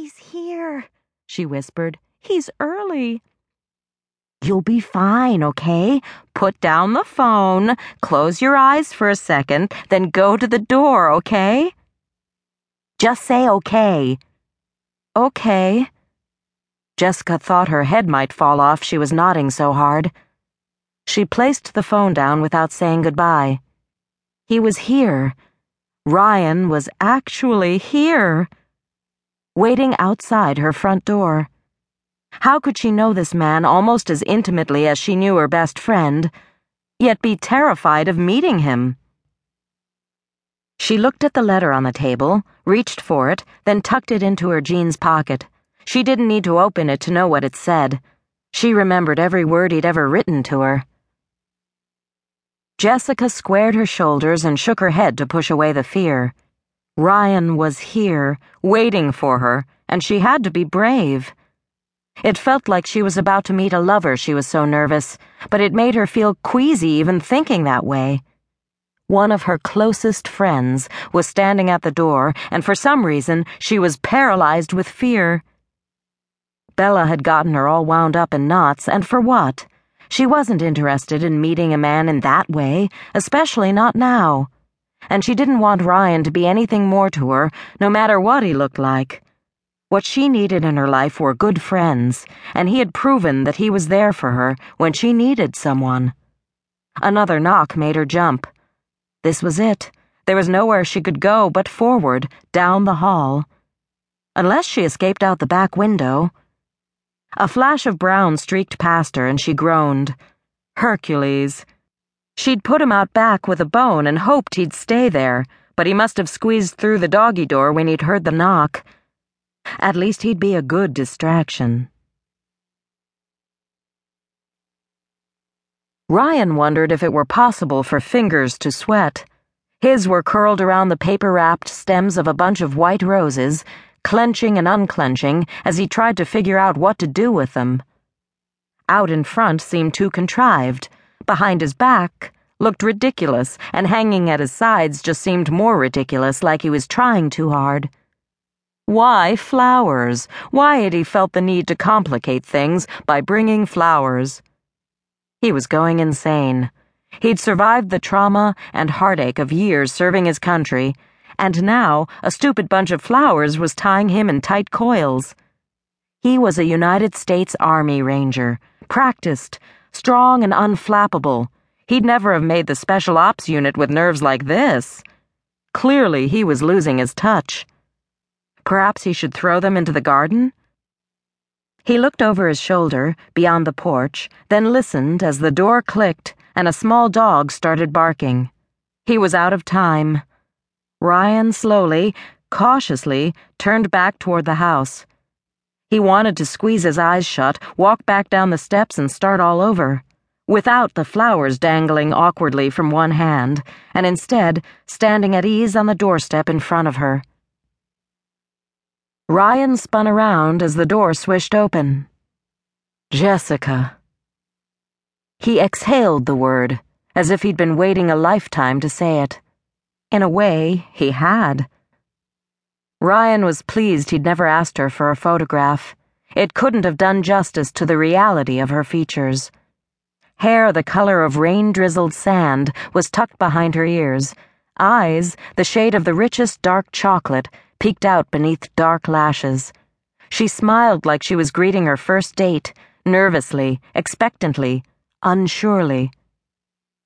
He's here, she whispered. He's early. You'll be fine, okay? Put down the phone, close your eyes for a second, then go to the door, okay? Just say okay. Okay. Jessica thought her head might fall off, she was nodding so hard. She placed the phone down without saying goodbye. He was here. Ryan was actually here. Waiting outside her front door. How could she know this man almost as intimately as she knew her best friend, yet be terrified of meeting him? She looked at the letter on the table, reached for it, then tucked it into her jeans pocket. She didn't need to open it to know what it said. She remembered every word he'd ever written to her. Jessica squared her shoulders and shook her head to push away the fear. Ryan was here, waiting for her, and she had to be brave. It felt like she was about to meet a lover, she was so nervous, but it made her feel queasy even thinking that way. One of her closest friends was standing at the door, and for some reason, she was paralyzed with fear. Bella had gotten her all wound up in knots, and for what? She wasn't interested in meeting a man in that way, especially not now. And she didn't want Ryan to be anything more to her, no matter what he looked like. What she needed in her life were good friends, and he had proven that he was there for her when she needed someone. Another knock made her jump. This was it. There was nowhere she could go but forward, down the hall. Unless she escaped out the back window. A flash of brown streaked past her, and she groaned. Hercules. She'd put him out back with a bone and hoped he'd stay there, but he must have squeezed through the doggy door when he'd heard the knock. At least he'd be a good distraction. Ryan wondered if it were possible for fingers to sweat. His were curled around the paper wrapped stems of a bunch of white roses, clenching and unclenching as he tried to figure out what to do with them. Out in front seemed too contrived. Behind his back looked ridiculous, and hanging at his sides just seemed more ridiculous, like he was trying too hard. Why flowers? Why had he felt the need to complicate things by bringing flowers? He was going insane. He'd survived the trauma and heartache of years serving his country, and now a stupid bunch of flowers was tying him in tight coils. He was a United States Army Ranger, practiced, strong and unflappable. He'd never have made the Special Ops unit with nerves like this. Clearly, he was losing his touch. Perhaps he should throw them into the garden? He looked over his shoulder, beyond the porch, then listened as the door clicked and a small dog started barking. He was out of time. Ryan slowly, cautiously, turned back toward the house. He wanted to squeeze his eyes shut, walk back down the steps, and start all over, without the flowers dangling awkwardly from one hand, and instead standing at ease on the doorstep in front of her. Ryan spun around as the door swished open. Jessica. He exhaled the word, as if he'd been waiting a lifetime to say it. In a way, he had. Ryan was pleased he'd never asked her for a photograph. It couldn't have done justice to the reality of her features. Hair the color of rain drizzled sand was tucked behind her ears, eyes the shade of the richest dark chocolate peeked out beneath dark lashes. She smiled like she was greeting her first date, nervously, expectantly, unsurely.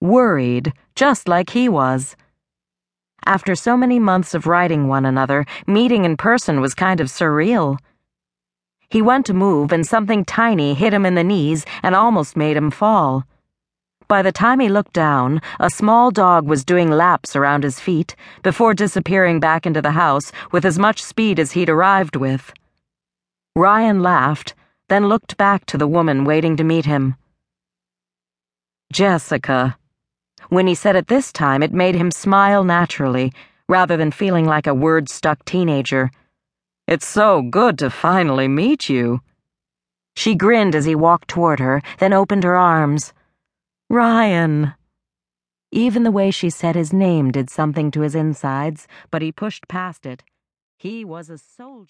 Worried, just like he was. After so many months of writing one another, meeting in person was kind of surreal. He went to move, and something tiny hit him in the knees and almost made him fall. By the time he looked down, a small dog was doing laps around his feet before disappearing back into the house with as much speed as he'd arrived with. Ryan laughed, then looked back to the woman waiting to meet him. Jessica. When he said it this time, it made him smile naturally, rather than feeling like a word stuck teenager. It's so good to finally meet you. She grinned as he walked toward her, then opened her arms. Ryan. Even the way she said his name did something to his insides, but he pushed past it. He was a soldier.